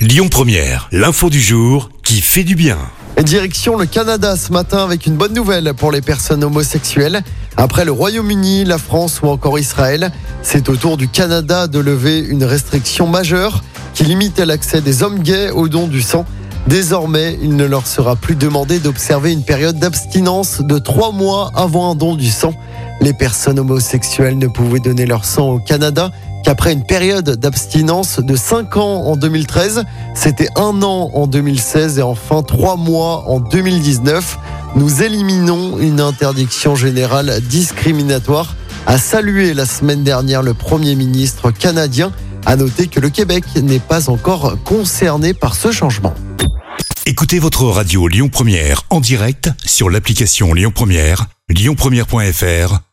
Lyon Première, l'info du jour qui fait du bien. Direction le Canada ce matin avec une bonne nouvelle pour les personnes homosexuelles. Après le Royaume-Uni, la France ou encore Israël, c'est au tour du Canada de lever une restriction majeure qui limite l'accès des hommes gays au don du sang. Désormais, il ne leur sera plus demandé d'observer une période d'abstinence de trois mois avant un don du sang. Les personnes homosexuelles ne pouvaient donner leur sang au Canada qu'après une période d'abstinence de 5 ans en 2013, c'était un an en 2016 et enfin trois mois en 2019. Nous éliminons une interdiction générale discriminatoire, a salué la semaine dernière le Premier ministre canadien. À noter que le Québec n'est pas encore concerné par ce changement. Écoutez votre radio Lyon Première en direct sur l'application Lyon Première, lyonpremière.fr